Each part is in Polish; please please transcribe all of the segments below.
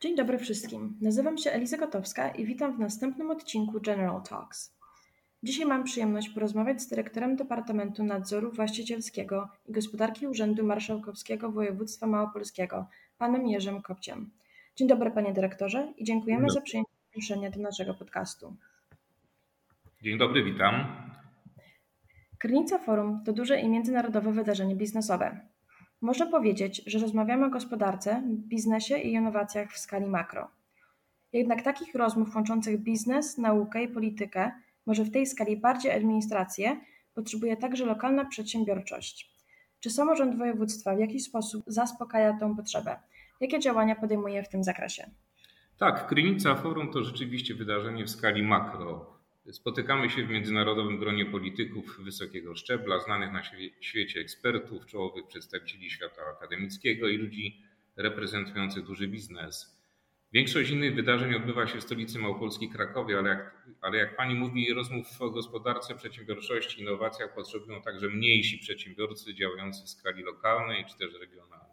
Dzień dobry wszystkim. Nazywam się Eliza Gotowska i witam w następnym odcinku General Talks. Dzisiaj mam przyjemność porozmawiać z dyrektorem Departamentu Nadzoru Właścicielskiego i Gospodarki Urzędu Marszałkowskiego Województwa Małopolskiego, panem Jerzym Kopciem. Dzień dobry panie dyrektorze i dziękujemy za przyjęcie zaproszenia do naszego podcastu. Dzień dobry, witam. Krynica Forum to duże i międzynarodowe wydarzenie biznesowe. Można powiedzieć, że rozmawiamy o gospodarce, biznesie i innowacjach w skali makro. Jednak takich rozmów łączących biznes, naukę i politykę, może w tej skali bardziej administrację, potrzebuje także lokalna przedsiębiorczość. Czy samorząd województwa w jakiś sposób zaspokaja tę potrzebę? Jakie działania podejmuje w tym zakresie? Tak, Krynica Forum to rzeczywiście wydarzenie w skali makro. Spotykamy się w międzynarodowym gronie polityków wysokiego szczebla, znanych na świecie ekspertów, czołowych przedstawicieli świata akademickiego i ludzi reprezentujących duży biznes. Większość innych wydarzeń odbywa się w stolicy Małopolski Krakowie, ale jak, ale jak pani mówi, rozmów o gospodarce, przedsiębiorczości, innowacjach potrzebują także mniejsi przedsiębiorcy działający w skali lokalnej czy też regionalnej.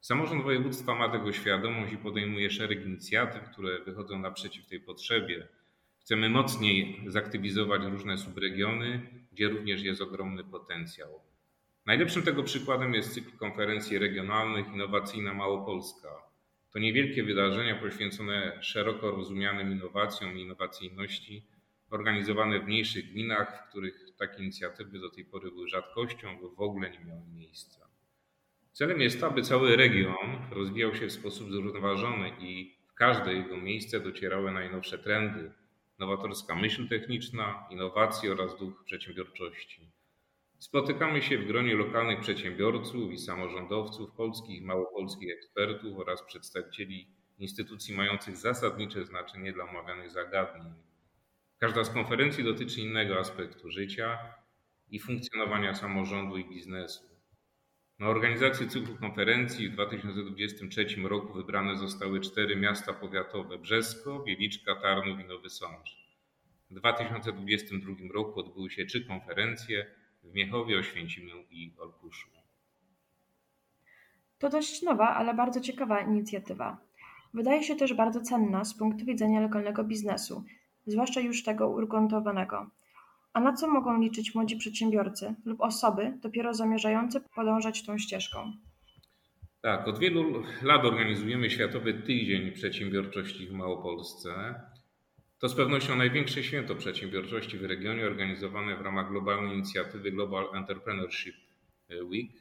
Samorząd województwa ma tego świadomość i podejmuje szereg inicjatyw, które wychodzą naprzeciw tej potrzebie. Chcemy mocniej zaktywizować różne subregiony, gdzie również jest ogromny potencjał. Najlepszym tego przykładem jest cykl konferencji regionalnych Innowacyjna Małopolska. To niewielkie wydarzenia poświęcone szeroko rozumianym innowacjom i innowacyjności, organizowane w mniejszych gminach, w których takie inicjatywy do tej pory były rzadkością lub w ogóle nie miały miejsca. Celem jest, aby cały region rozwijał się w sposób zrównoważony i w każde jego miejsce docierały najnowsze trendy, nowatorska myśl techniczna, innowacje oraz duch przedsiębiorczości. Spotykamy się w gronie lokalnych przedsiębiorców i samorządowców, polskich małopolskich ekspertów oraz przedstawicieli instytucji mających zasadnicze znaczenie dla omawianych zagadnień. Każda z konferencji dotyczy innego aspektu życia i funkcjonowania samorządu i biznesu. Na organizację cyklu konferencji w 2023 roku wybrane zostały cztery miasta powiatowe: Brzesko, Wieliczka, Tarnów i Nowy Sącz. W 2022 roku odbyły się trzy konferencje w Miechowie, Oświęcimiu i Olkuszu. To dość nowa, ale bardzo ciekawa inicjatywa. Wydaje się też bardzo cenna z punktu widzenia lokalnego biznesu, zwłaszcza już tego ugruntowanego. A na co mogą liczyć młodzi przedsiębiorcy lub osoby dopiero zamierzające podążać tą ścieżką? Tak, od wielu lat organizujemy Światowy Tydzień Przedsiębiorczości w Małopolsce. To z pewnością największe święto przedsiębiorczości w regionie, organizowane w ramach globalnej inicjatywy Global Entrepreneurship Week.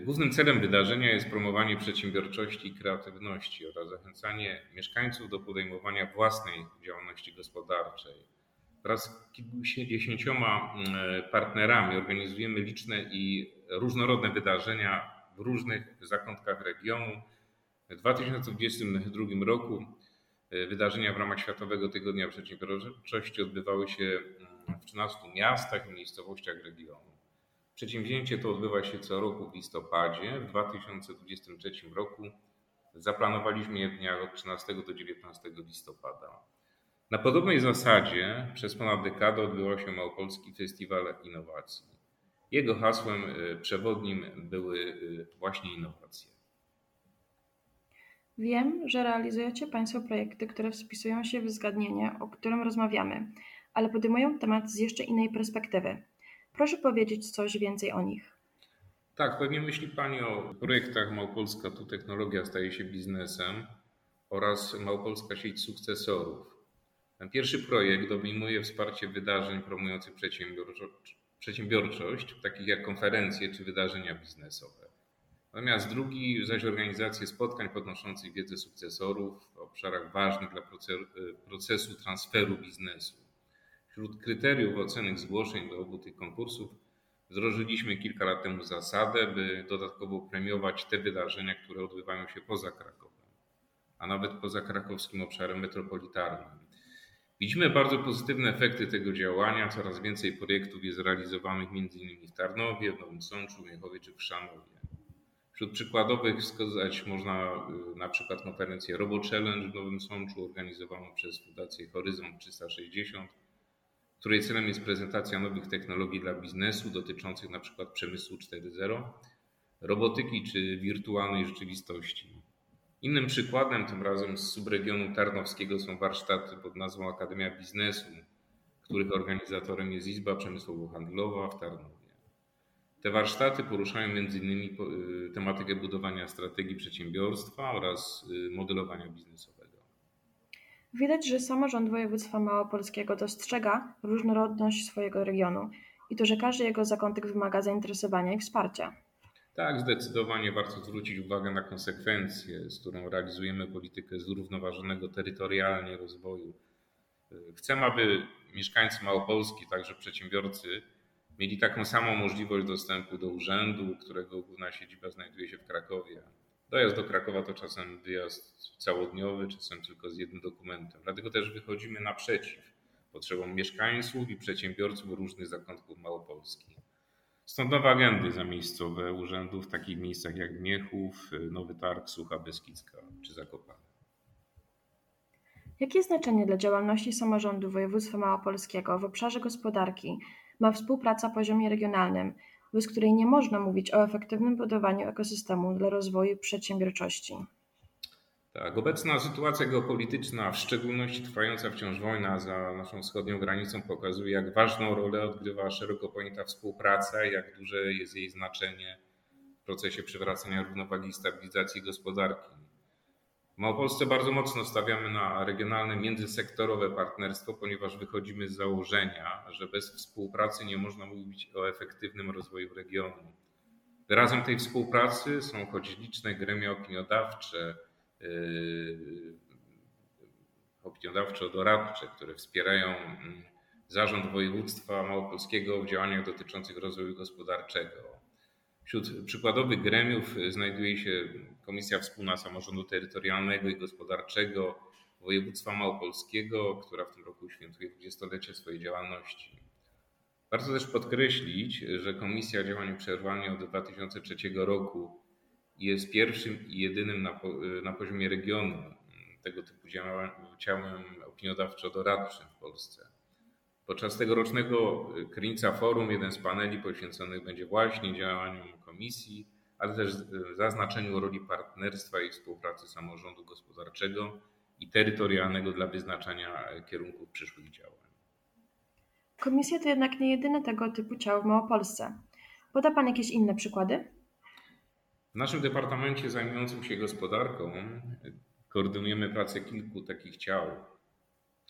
Głównym celem wydarzenia jest promowanie przedsiębiorczości i kreatywności oraz zachęcanie mieszkańców do podejmowania własnej działalności gospodarczej. Wraz z kilkudziesięcioma mm, partnerami organizujemy liczne i różnorodne wydarzenia w różnych zakątkach regionu. W 2022 roku e, wydarzenia w ramach Światowego Tygodnia Przedsiębiorczości odbywały się mm, w 13 miastach i miejscowościach regionu. Przedsięwzięcie to odbywa się co roku w listopadzie. W 2023 roku zaplanowaliśmy je w dniach od 13 do 19 listopada. Na podobnej zasadzie przez ponad dekadę odbywał się Małopolski Festiwal Innowacji. Jego hasłem y, przewodnim były y, właśnie innowacje. Wiem, że realizujecie Państwo projekty, które wpisują się w zagadnienie, o którym rozmawiamy, ale podejmują temat z jeszcze innej perspektywy. Proszę powiedzieć coś więcej o nich. Tak, pewnie myśli Pani o projektach Małopolska Tu Technologia staje się biznesem oraz Małopolska Sieć Sukcesorów. Pierwszy projekt obejmuje wsparcie wydarzeń promujących przedsiębiorczość, takich jak konferencje czy wydarzenia biznesowe. Natomiast drugi zaś organizację spotkań podnoszących wiedzę sukcesorów w obszarach ważnych dla procesu transferu biznesu. Wśród kryteriów oceny zgłoszeń do obu tych konkursów wdrożyliśmy kilka lat temu zasadę, by dodatkowo premiować te wydarzenia, które odbywają się poza Krakowem, a nawet poza krakowskim obszarem metropolitarnym. Widzimy bardzo pozytywne efekty tego działania. Coraz więcej projektów jest realizowanych m.in. w Tarnowie, w Nowym Sączu, Miechowie czy w Szanowie. Wśród przykładowych wskazać można y, na przykład konferencję Robo Challenge w Nowym Sączu organizowaną przez Fundację Horyzont 360, której celem jest prezentacja nowych technologii dla biznesu dotyczących na przykład przemysłu 4.0, robotyki czy wirtualnej rzeczywistości. Innym przykładem, tym razem z subregionu tarnowskiego, są warsztaty pod nazwą Akademia Biznesu, których organizatorem jest Izba Przemysłowo-Handlowa w Tarnowie. Te warsztaty poruszają m.in. Y, tematykę budowania strategii przedsiębiorstwa oraz y, modelowania biznesowego. Widać, że samorząd województwa małopolskiego dostrzega różnorodność swojego regionu i to, że każdy jego zakątek wymaga zainteresowania i wsparcia. Tak, zdecydowanie warto zwrócić uwagę na konsekwencje, z którą realizujemy politykę zrównoważonego terytorialnie rozwoju. Chcemy, aby mieszkańcy Małopolski, także przedsiębiorcy, mieli taką samą możliwość dostępu do urzędu, którego główna siedziba znajduje się w Krakowie. Dojazd do Krakowa to czasem wyjazd całodniowy, czasem tylko z jednym dokumentem. Dlatego też wychodzimy naprzeciw potrzebom mieszkańców i przedsiębiorców różnych zakątków Małopolski. Stąd nowe agendy zamiejscowe urzędów w takich miejscach jak Miechów, Nowy Targ, Sucha Beskidzka czy Zakopane. Jakie znaczenie dla działalności samorządu województwa małopolskiego w obszarze gospodarki ma współpraca poziomie regionalnym, bez której nie można mówić o efektywnym budowaniu ekosystemu dla rozwoju przedsiębiorczości? Tak, obecna sytuacja geopolityczna, w szczególności trwająca wciąż wojna za naszą wschodnią granicą, pokazuje, jak ważną rolę odgrywa szeroko pojęta współpraca jak duże jest jej znaczenie w procesie przywracania równowagi i stabilizacji gospodarki. W Małopolsce bardzo mocno stawiamy na regionalne, międzysektorowe partnerstwo, ponieważ wychodzimy z założenia, że bez współpracy nie można mówić o efektywnym rozwoju regionu. Wyrazem tej współpracy są choć liczne gremia opiniodawcze, opiniodawczo-doradcze, które wspierają mm, Zarząd Województwa Małopolskiego w działaniach dotyczących rozwoju gospodarczego. Wśród przykładowych gremiów znajduje się Komisja Wspólna Samorządu Terytorialnego i Gospodarczego Województwa Małopolskiego, która w tym roku świętuje 20-lecie swojej działalności. Warto też podkreślić, że Komisja działania przerwanie od 2003 roku jest pierwszym i jedynym na, na poziomie regionu tego typu ciałem opiniodawczo-doradczym w Polsce. Podczas tegorocznego Krynica Forum jeden z paneli poświęconych będzie właśnie działaniom komisji, ale też zaznaczeniu roli partnerstwa i współpracy samorządu gospodarczego i terytorialnego dla wyznaczania kierunków przyszłych działań. Komisja to jednak nie jedyne tego typu ciało w Małopolsce. Poda Pan jakieś inne przykłady? W naszym departamencie zajmującym się gospodarką koordynujemy pracę kilku takich ciał.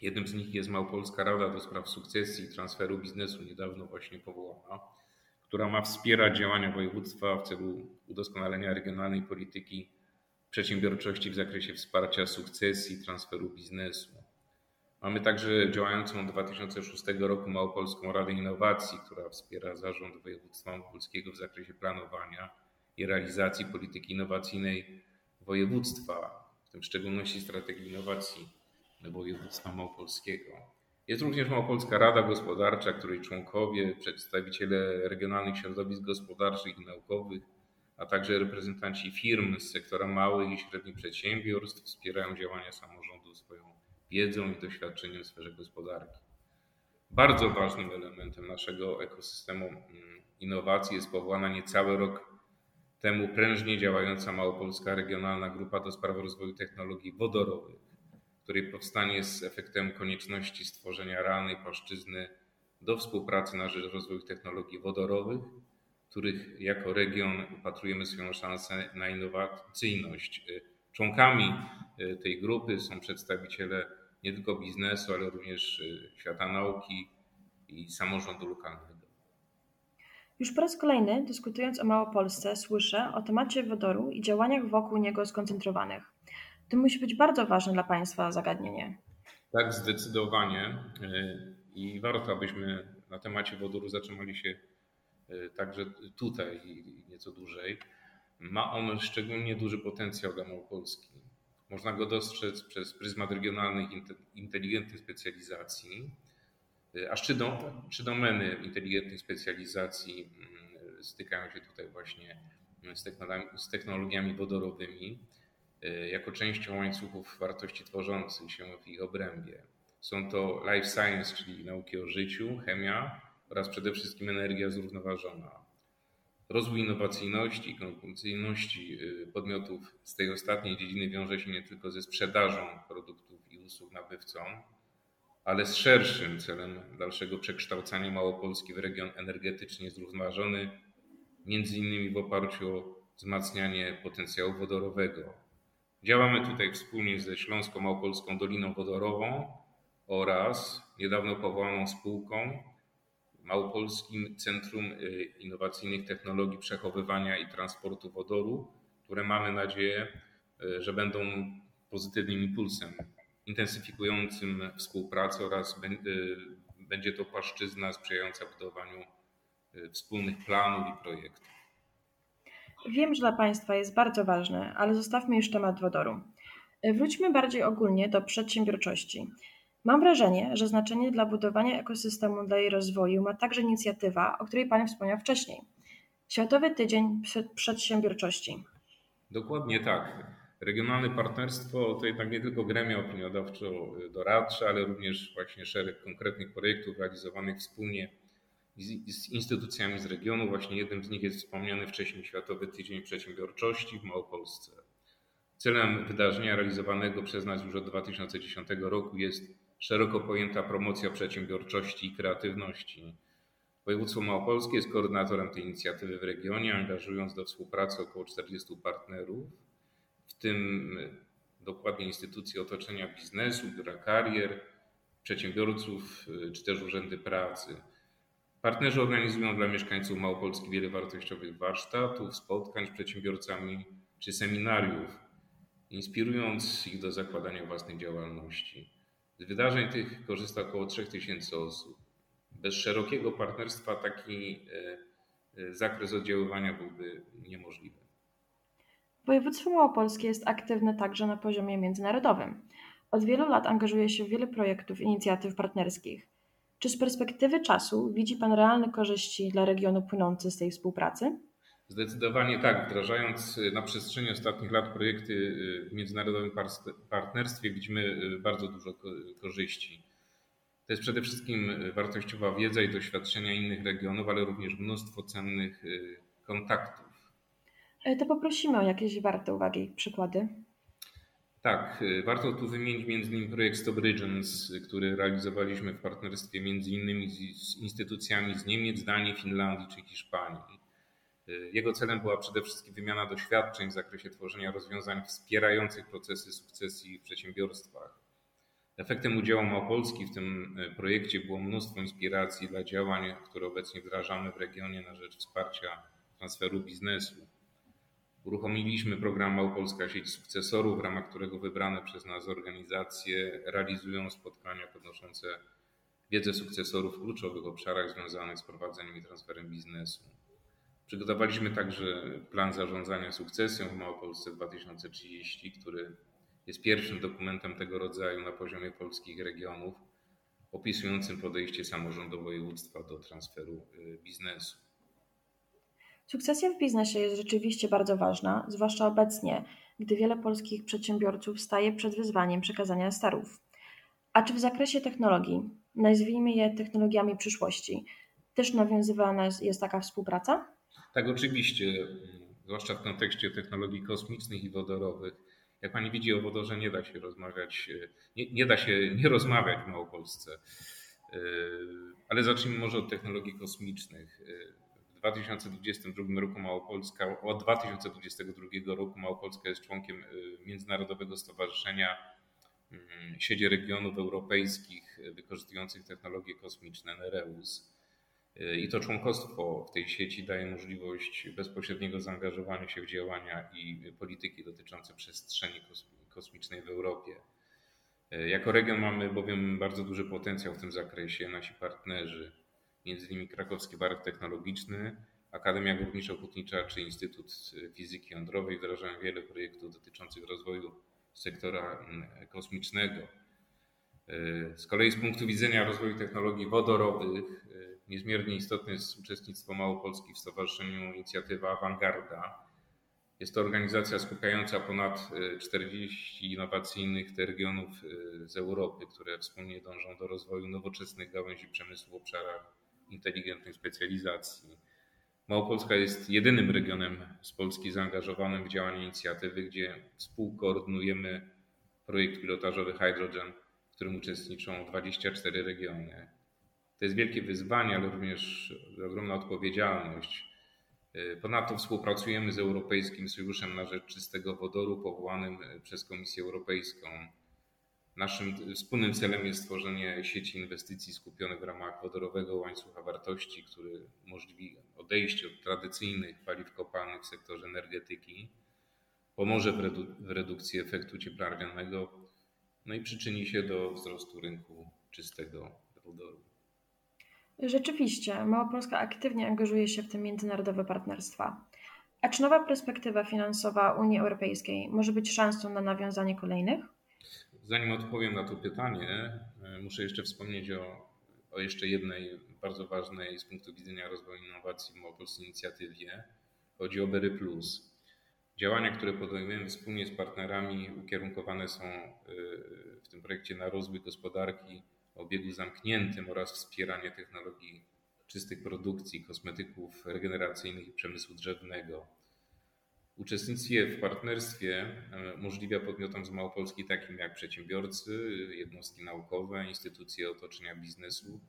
Jednym z nich jest Małopolska Rada do Spraw Sukcesji i Transferu Biznesu, niedawno właśnie powołana, która ma wspierać działania województwa w celu udoskonalenia regionalnej polityki przedsiębiorczości w zakresie wsparcia sukcesji transferu biznesu. Mamy także działającą od 2006 roku Małopolską Radę Innowacji, która wspiera zarząd województwa małopolskiego w zakresie planowania i realizacji polityki innowacyjnej województwa, w tym w szczególności strategii innowacji województwa małopolskiego. Jest również Małopolska Rada Gospodarcza, której członkowie, przedstawiciele regionalnych środowisk gospodarczych i naukowych, a także reprezentanci firm z sektora małych i średnich przedsiębiorstw wspierają działania samorządu swoją wiedzą i doświadczeniem w sferze gospodarki. Bardzo ważnym elementem naszego ekosystemu mm, innowacji jest powołana niecały rok temu prężnie działająca Małopolska Regionalna Grupa do Spraw Rozwoju Technologii Wodorowych, której powstanie jest efektem konieczności stworzenia realnej płaszczyzny do współpracy na rzecz rozwoju technologii wodorowych, których jako region upatrujemy swoją szansę na innowacyjność. Członkami y, tej grupy są przedstawiciele nie tylko biznesu, ale również y, świata nauki i samorządu lokalnego. Już po raz kolejny, dyskutując o Małopolsce, słyszę o temacie wodoru i działaniach wokół niego skoncentrowanych. To musi być bardzo ważne dla Państwa zagadnienie. Tak, zdecydowanie. I warto, abyśmy na temacie wodoru zatrzymali się e, także tutaj i nieco dłużej. Ma on szczególnie duży potencjał dla Małopolski. Można go dostrzec przez pryzmat regionalnych inteligentnych specjalizacji, E, aż trzy, domeny inteligentnej specjalizacji mm, stykają się tutaj właśnie mm, z technologiami, wodorowymi e, jako częścią łańcuchów wartości tworzących się w ich obrębie. Są to life science, czyli nauki o życiu, chemia oraz przede wszystkim energia zrównoważona. Rozwój innowacyjności i konkurencyjności y, podmiotów z tej ostatniej dziedziny wiąże się nie tylko ze sprzedażą produktów i usług nabywcom, ale z szerszym celem dalszego przekształcania Małopolski w region energetycznie zrównoważony, między innymi w oparciu o wzmacnianie potencjału wodorowego. Działamy tutaj wspólnie ze Śląską Małopolską Doliną Wodorową oraz niedawno powołaną spółką Małopolskim Centrum y, Innowacyjnych Technologii Przechowywania i Transportu Wodoru, które mamy nadzieję, y, że będą pozytywnym impulsem intensyfikującym współpracę oraz y, będzie to płaszczyzna sprzyjająca budowaniu wspólnych planów i projektów. Wiem, że dla Państwa jest bardzo ważny, ale zostawmy już temat wodoru. Wróćmy bardziej ogólnie do przedsiębiorczości. Mam wrażenie, że znaczenie dla budowania ekosystemu dla jej rozwoju ma także inicjatywa, o której Pan wspomniał wcześniej. Światowy Tydzień Przedsiębiorczości. Dokładnie tak. Regionalne partnerstwo to jednak nie tylko gremia opiniodawczo-doradcze, ale również właśnie szereg konkretnych projektów realizowanych wspólnie z, z instytucjami z regionu. Właśnie jednym z nich jest wspomniany wcześniej Światowy Tydzień Przedsiębiorczości w Małopolsce. Celem wydarzenia realizowanego przez nas już od 2010 roku jest szeroko pojęta promocja przedsiębiorczości i kreatywności. Województwo Małopolskie jest koordynatorem tej inicjatywy w regionie, angażując do współpracy około 40 partnerów, w tym dokładnie instytucje otoczenia biznesu, biura karier, przedsiębiorców czy też urzędy pracy. Partnerzy organizują dla mieszkańców Małopolski wiele wartościowych warsztatów, spotkań z przedsiębiorcami czy seminariów, inspirując ich do zakładania własnej działalności. Z wydarzeń tych korzysta około 3000 osób. Bez szerokiego partnerstwa taki e, e, zakres oddziaływania byłby niemożliwy. Województwo Małopolskie jest aktywne także na poziomie międzynarodowym. Od wielu lat angażuje się w wiele projektów, inicjatyw partnerskich. Czy z perspektywy czasu widzi Pan realne korzyści dla regionu płynące z tej współpracy? Zdecydowanie tak. Wdrażając y, na przestrzeni ostatnich lat projekty y, w międzynarodowym partnerstwie, widzimy y, bardzo dużo korzyści. To jest przede wszystkim wartościowa wiedza i doświadczenia innych regionów, ale również mnóstwo cennych kontaktów. E, to poprosimy o jakieś warte uwagi przykłady. Tak, warto tu wymienić między innymi projekt Stop Regions, który realizowaliśmy w partnerstwie między innymi z instytucjami z Niemiec, Danii, Finlandii czy Hiszpanii. Jego celem była przede wszystkim wymiana doświadczeń w zakresie tworzenia rozwiązań wspierających procesy sukcesji w przedsiębiorstwach. Efektem udziału Małopolski w tym projekcie było mnóstwo inspiracji dla działań, które obecnie wdrażamy w regionie na rzecz wsparcia transferu biznesu. Uruchomiliśmy program Małopolska Sieć Sukcesorów, w ramach którego wybrane przez nas organizacje realizują spotkania podnoszące wiedzę sukcesorów w kluczowych obszarach związanych z prowadzeniem i transferem biznesu. Przygotowaliśmy także plan zarządzania sukcesją w Małopolsce 2030, który jest pierwszym dokumentem tego rodzaju na poziomie polskich regionów, opisującym podejście samorządu województwa do transferu y, biznesu. Sukcesja w biznesie jest rzeczywiście bardzo ważna, zwłaszcza obecnie, gdy wiele polskich przedsiębiorców staje przed wyzwaniem przekazania starów. A czy w zakresie technologii, nazwijmy je technologiami przyszłości, też nawiązywana jest taka współpraca? Tak, oczywiście, zwłaszcza w kontekście technologii kosmicznych i wodorowych. Jak pani widzi, o wodorze nie da się rozmawiać, nie, nie da się nie rozmawiać w Małopolsce. E, ale zacznijmy może od technologii kosmicznych. W 2022 roku Małopolska, od 2022 roku Małopolska jest członkiem e, Międzynarodowego Stowarzyszenia mm, Sieci Regionów Europejskich wykorzystujących technologie kosmiczne, NEREUS. I to członkostwo w tej sieci daje możliwość bezpośredniego zaangażowania się w działania i polityki dotyczące przestrzeni kosmicznej w Europie. Jako region mamy bowiem bardzo duży potencjał w tym zakresie. Nasi partnerzy, m.in. Krakowski Park Technologiczny, Akademia Górniczo-Hutnicza czy Instytut Fizyki Jądrowej wdrażają wiele projektów dotyczących rozwoju sektora mm, kosmicznego. Z kolei z punktu widzenia rozwoju technologii wodorowych Niezmiernie istotne jest uczestnictwo Małopolski w Stowarzyszeniu Inicjatywa Awangarda. Jest to organizacja skupiająca ponad 40 e, innowacyjnych regionów e, z Europy, które wspólnie dążą do rozwoju nowoczesnych gałęzi przemysłu w obszarach inteligentnej specjalizacji. Małopolska jest jedynym regionem z Polski zaangażowanym w działanie inicjatywy, gdzie współkoordynujemy projekt pilotażowy Hydrogen, w którym uczestniczą 24 regiony. To jest wielkie wyzwanie, ale również ogromna odpowiedzialność. Ponadto współpracujemy z Europejskim Sojuszem na Rzecz Czystego Wodoru, powołanym przez Komisję Europejską. Naszym wspólnym celem jest stworzenie sieci inwestycji skupionych w ramach wodorowego łańcucha wartości, który umożliwi odejście od tradycyjnych paliw kopalnych w sektorze energetyki, pomoże w, redu w redukcji efektu cieplarnianego, no i przyczyni się do wzrostu rynku czystego wodoru. Rzeczywiście, Małopolska aktywnie angażuje się w te międzynarodowe partnerstwa. A czy nowa perspektywa finansowa Unii Europejskiej może być szansą na nawiązanie kolejnych? Zanim odpowiem na to pytanie, e, muszę jeszcze wspomnieć o, o jeszcze jednej bardzo ważnej z punktu widzenia rozwoju innowacji Małopolskiej inicjatywie. Chodzi o Bery Plus. Działania, które podejmujemy wspólnie z partnerami, ukierunkowane są e, w tym projekcie na rozwój gospodarki o obiegu zamkniętym oraz wspieranie technologii czystych produkcji, kosmetyków regeneracyjnych i przemysłu drzewnego. Uczestnictwie w partnerstwie e, umożliwia podmiotom z Małopolski takim jak przedsiębiorcy, jednostki naukowe, instytucje otoczenia biznesu,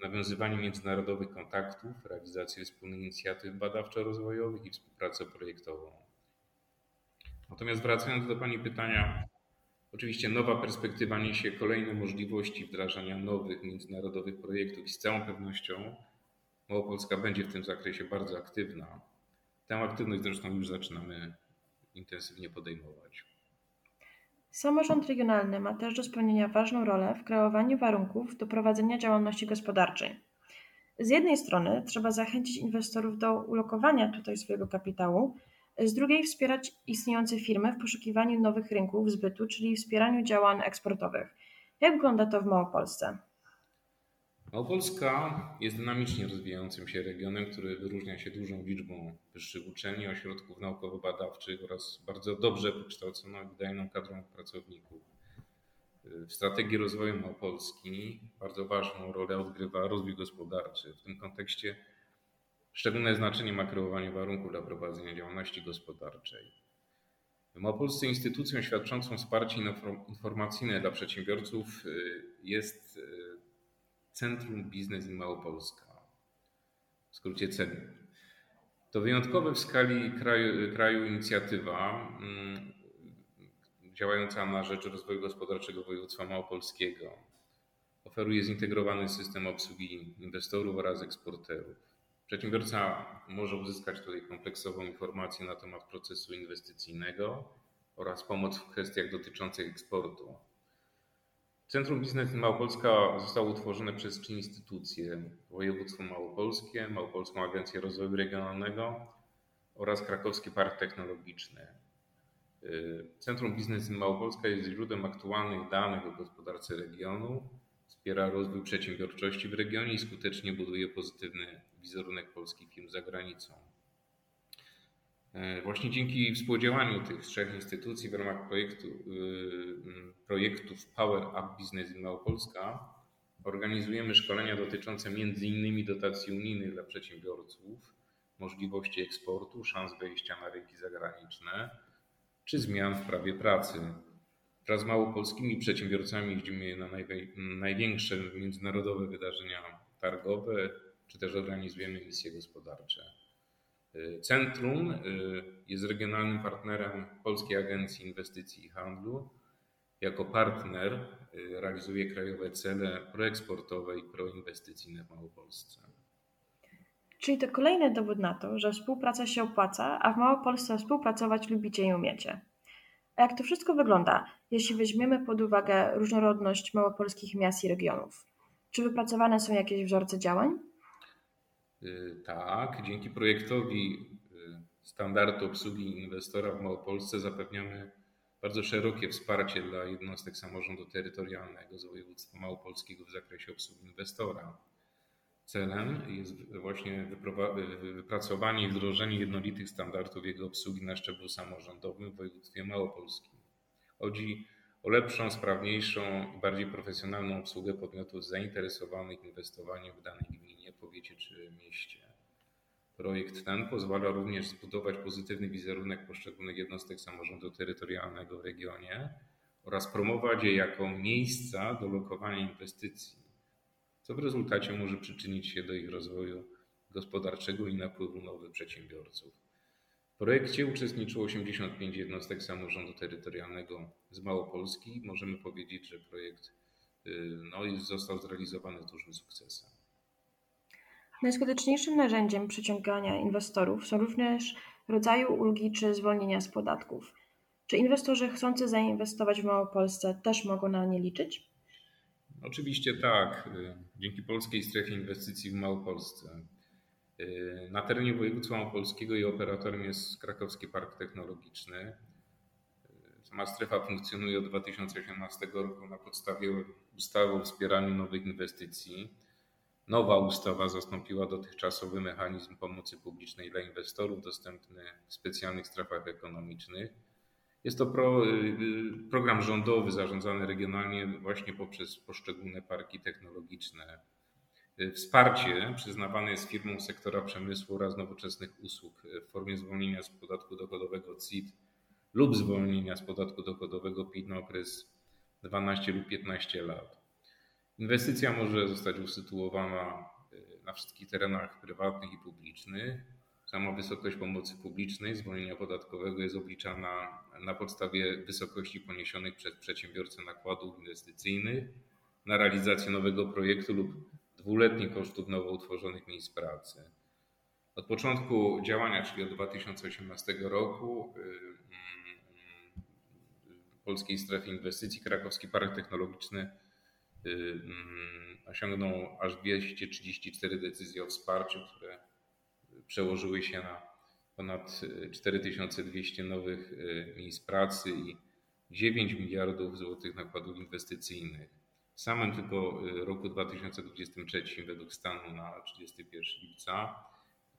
nawiązywanie międzynarodowych kontaktów, realizację wspólnych inicjatyw badawczo-rozwojowych i współpracę projektową. Natomiast wracając do Pani pytania, oczywiście nowa perspektywa niesie kolejne możliwości wdrażania nowych międzynarodowych projektów i z całą pewnością Małopolska będzie w tym zakresie bardzo aktywna. Tę aktywność zresztą już zaczynamy intensywnie podejmować. Samorząd regionalny ma też do spełnienia ważną rolę w kreowaniu warunków do prowadzenia działalności gospodarczej. Z jednej strony trzeba zachęcić inwestorów do ulokowania tutaj swojego kapitału, z drugiej wspierać istniejące firmy w poszukiwaniu nowych rynków zbytu, czyli wspieraniu działań eksportowych. Jak wygląda to w Małopolsce? Małopolska jest dynamicznie rozwijającym się regionem, który wyróżnia się dużą liczbą wyższych uczelni, ośrodków naukowo-badawczych oraz bardzo dobrze wykształconą i wydajną kadrą pracowników. W strategii rozwoju Małopolski bardzo ważną rolę odgrywa rozwój gospodarczy. W tym kontekście szczególne znaczenie ma kreowanie warunków dla prowadzenia działalności gospodarczej. W Małopolsce instytucją świadczącą wsparcie informacyjne dla przedsiębiorców y, jest y, Centrum Biznes in Małopolska, w skrócie CEMIP. To wyjątkowe w skali kraju, kraju inicjatywa mm, działająca na rzecz rozwoju gospodarczego województwa małopolskiego. Oferuje zintegrowany system obsługi inwestorów oraz eksporterów. Przedsiębiorca może uzyskać tutaj kompleksową informację na temat procesu inwestycyjnego oraz pomoc w kwestiach dotyczących eksportu. Centrum Biznes Małopolska zostało utworzone przez trzy instytucje: Województwo Małopolskie, Małopolską Agencję Rozwoju Regionalnego oraz Krakowski Park Technologiczny. Y, Centrum Biznes Małopolska jest źródłem aktualnych danych o gospodarce regionu, wspiera rozwój przedsiębiorczości w regionie i skutecznie buduje pozytywny wizerunek polskich firm za granicą. E, właśnie dzięki współdziałaniu tych trzech instytucji w ramach projektu, y, projektów Power Up Business in Małopolska organizujemy szkolenia dotyczące m.in. dotacji unijnych dla przedsiębiorców, możliwości eksportu, szans wejścia na rynki zagraniczne czy zmian w prawie pracy. Wraz z małopolskimi przedsiębiorcami jeździmy na największe międzynarodowe wydarzenia targowe, czy też organizujemy misje gospodarcze. Centrum y, jest regionalnym partnerem Polskiej Agencji Inwestycji i Handlu. Jako partner y, realizuje krajowe cele proeksportowe i proinwestycyjne w Małopolsce. Czyli to kolejny dowód na to, że współpraca się opłaca, a w Małopolsce współpracować lubicie i umiecie. A jak to wszystko wygląda, jeśli weźmiemy pod uwagę różnorodność małopolskich miast i regionów? Czy wypracowane są jakieś wzorce działań? Y, tak, dzięki projektowi y, standardu obsługi inwestora w Małopolsce zapewniamy bardzo szerokie wsparcie dla jednostek samorządu terytorialnego z województwa małopolskiego w zakresie obsługi inwestora. Celem jest właśnie wypracowanie i wdrożenie jednolitych standardów jego obsługi na szczeblu samorządowym w województwie małopolskim. Chodzi o lepszą, sprawniejszą i bardziej profesjonalną obsługę podmiotów zainteresowanych inwestowaniem w danej gminie, powiecie czy mieście. Projekt ten pozwala również zbudować pozytywny wizerunek poszczególnych jednostek samorządu terytorialnego w regionie oraz promować je jako miejsca do lokowania inwestycji, co w rezultacie może przyczynić się do ich rozwoju gospodarczego i napływu nowych przedsiębiorców. W projekcie uczestniczyło 85 jednostek samorządu terytorialnego z Małopolski. Możemy powiedzieć, że projekt y, no, został zrealizowany z dużym sukcesem. Najskuteczniejszym narzędziem przyciągania inwestorów są również rodzaju ulgi czy zwolnienia z podatków. Czy inwestorzy chcący zainwestować w Małopolsce też mogą na nie liczyć? Oczywiście tak. Dzięki Polskiej Strefie Inwestycji w Małopolsce. Na terenie województwa małopolskiego i operatorem jest Krakowski Park Technologiczny. Sama strefa funkcjonuje od 2018 roku na podstawie ustawy o wspieraniu nowych inwestycji. Nowa ustawa zastąpiła dotychczasowy mechanizm pomocy publicznej dla inwestorów dostępny w specjalnych strefach ekonomicznych. Jest to pro, y, program rządowy zarządzany regionalnie właśnie poprzez poszczególne parki technologiczne. Y, wsparcie przyznawane jest firmom sektora przemysłu oraz nowoczesnych usług w formie zwolnienia z podatku dochodowego CIT lub zwolnienia z podatku dochodowego PIT na okres 12 lub 15 lat. Inwestycja może zostać usytuowana y, na wszystkich terenach prywatnych i publicznych. Sama wysokość pomocy publicznej, zwolnienia podatkowego jest obliczana na podstawie wysokości poniesionych przez przedsiębiorcę nakładów inwestycyjnych na realizację nowego projektu lub dwuletnich kosztów nowo utworzonych miejsc pracy. Od początku działania, czyli od 2018 roku, w Polskiej Strefie Inwestycji Krakowski Park Technologiczny osiągnął aż 234 decyzje o wsparciu, które przełożyły się na ponad 4200 nowych y, miejsc pracy i 9 miliardów złotych nakładów inwestycyjnych. W samym tylko y, roku 2023 według stanu na 31 lipca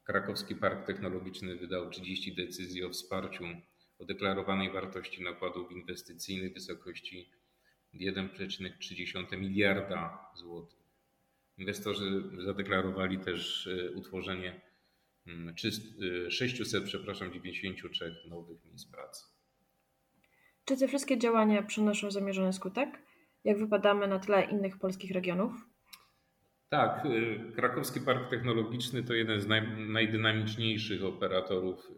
Krakowski Park Technologiczny wydał 30 decyzji o wsparciu o deklarowanej wartości nakładów inwestycyjnych w wysokości 1,3 miliarda złotych. Inwestorzy zadeklarowali też e, utworzenie 600, mm, e, przepraszam, 93 nowych miejsc pracy. Czy te wszystkie działania przynoszą zamierzony skutek? Jak wypadamy na tle innych polskich regionów? Tak, e, Krakowski Park Technologiczny to jeden z naj, najdynamiczniejszych operatorów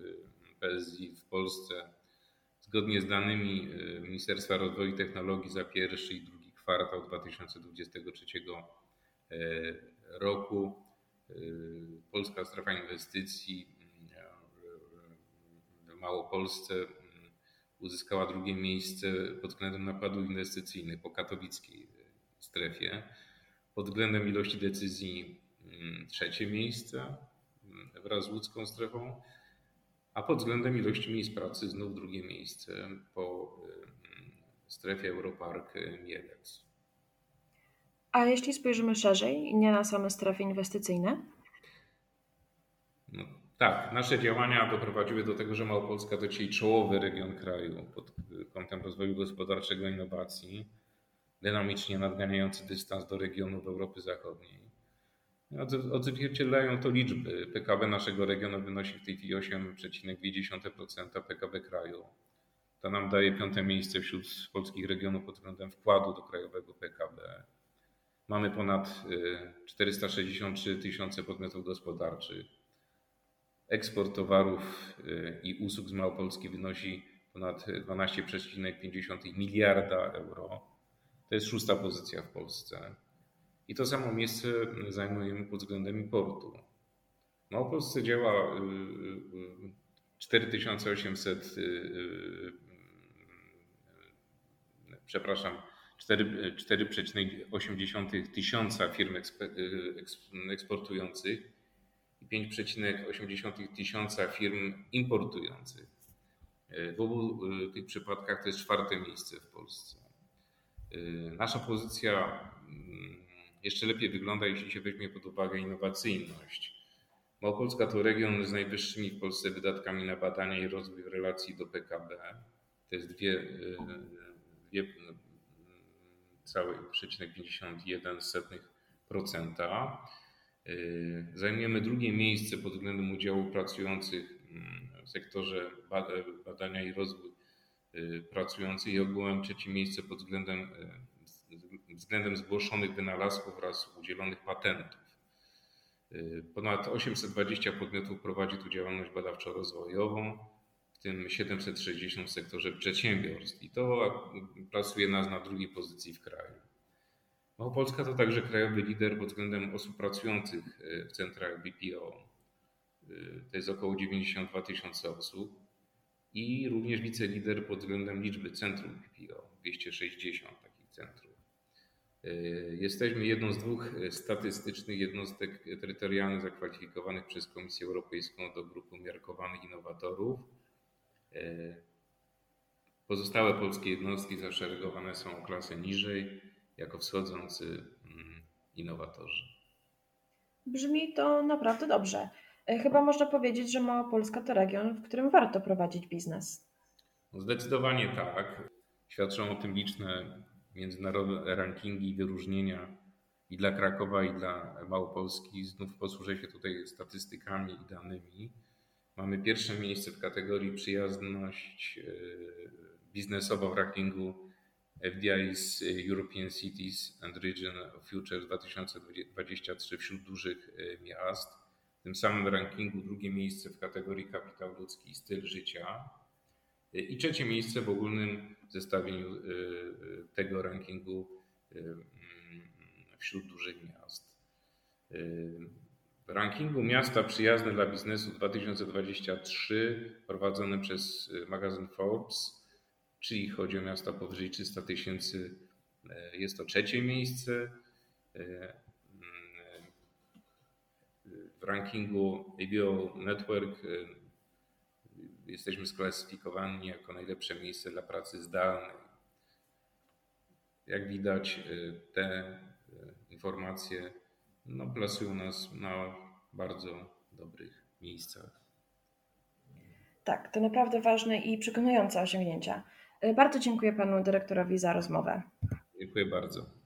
PSI w Polsce Zgodnie z danymi y, Ministerstwa Rozwoju i Technologii za pierwszy i drugi kwartał 2023 y, roku y, Polska Strefa Inwestycji w Małopolsce uzyskała drugie miejsce pod względem nakładów inwestycyjnych po katowickiej strefie. Pod względem ilości decyzji trzecie miejsce wraz z łódzką strefą a pod względem ilości miejsc pracy znów drugie miejsce po strefie Europark Mielec. A jeśli spojrzymy szerzej, nie na same strefy inwestycyjne? No, tak, nasze działania doprowadziły do tego, że Małopolska to dzisiaj czołowy region kraju pod kątem rozwoju gospodarczego i innowacji, dynamicznie nadganiający dystans do regionów Europy Zachodniej. Odzwierciedlają to liczby. PKB naszego regionu wynosi w tej chwili 8,2% PKB kraju. To nam daje piąte miejsce wśród polskich regionów pod względem wkładu do krajowego PKB. Mamy ponad 463 y, tysiące podmiotów gospodarczych. Eksport towarów y, i usług z Małopolski wynosi ponad 12,5 miliarda euro. To jest szósta pozycja w Polsce. I to samo miejsce zajmujemy pod względem importu. W Małopolsce działa 4800, y, y, y, przepraszam, 4,8 tysiąca firm eksportujących i 5,8 tysiąca firm importujących. W obu tych przypadkach to jest czwarte miejsce w Polsce. Nasza pozycja jeszcze lepiej wygląda, jeśli się weźmie pod uwagę innowacyjność. Małopolska to region z najwyższymi w Polsce wydatkami na badania i rozwój w relacji do PKB. To jest dwie, y, dwie całe 51%. Zajmujemy drugie miejsce pod względem udziału pracujących w sektorze badania i rozwój pracujących i ogółem trzecie miejsce pod względem, względem zgłoszonych wynalazków oraz udzielonych patentów. Ponad 820 podmiotów prowadzi tu działalność badawczo-rozwojową, w tym 760 w sektorze przedsiębiorstw i to plasuje nas na drugiej pozycji w kraju. Małopolska to także krajowy lider pod względem osób pracujących w centrach BPO. To jest około 92 tysiące osób i również wicelider pod względem liczby centrów BPO, 260 takich centrów. Jesteśmy jedną z dwóch statystycznych jednostek terytorialnych zakwalifikowanych przez Komisję Europejską do grupy umiarkowanych innowatorów. Pozostałe polskie jednostki zaszeregowane są o klasę niżej, jako wschodzący innowatorzy. Brzmi to naprawdę dobrze. Chyba można powiedzieć, że Małopolska to region, w którym warto prowadzić biznes. No zdecydowanie tak. Świadczą o tym liczne międzynarodowe rankingi i wyróżnienia i dla Krakowa, i dla Małopolski. Znów posłużę się tutaj statystykami i danymi. Mamy pierwsze miejsce w kategorii przyjazność biznesowa w rankingu FDI's European Cities and Region Future 2023 wśród dużych miast. W tym samym rankingu drugie miejsce w kategorii kapitał ludzki i styl życia. I trzecie miejsce w ogólnym zestawieniu tego rankingu wśród dużych miast. W rankingu Miasta Przyjazne dla Biznesu 2023 prowadzony przez magazyn Forbes, czyli chodzi o miasta powyżej 300 tysięcy, jest to trzecie miejsce. W rankingu ABO Network jesteśmy sklasyfikowani jako najlepsze miejsce dla pracy zdalnej. Jak widać, te informacje no, plasują nas na bardzo dobrych miejscach. Tak, to naprawdę ważne i przekonujące osiągnięcia. Bardzo dziękuję panu dyrektorowi za rozmowę. Dziękuję bardzo.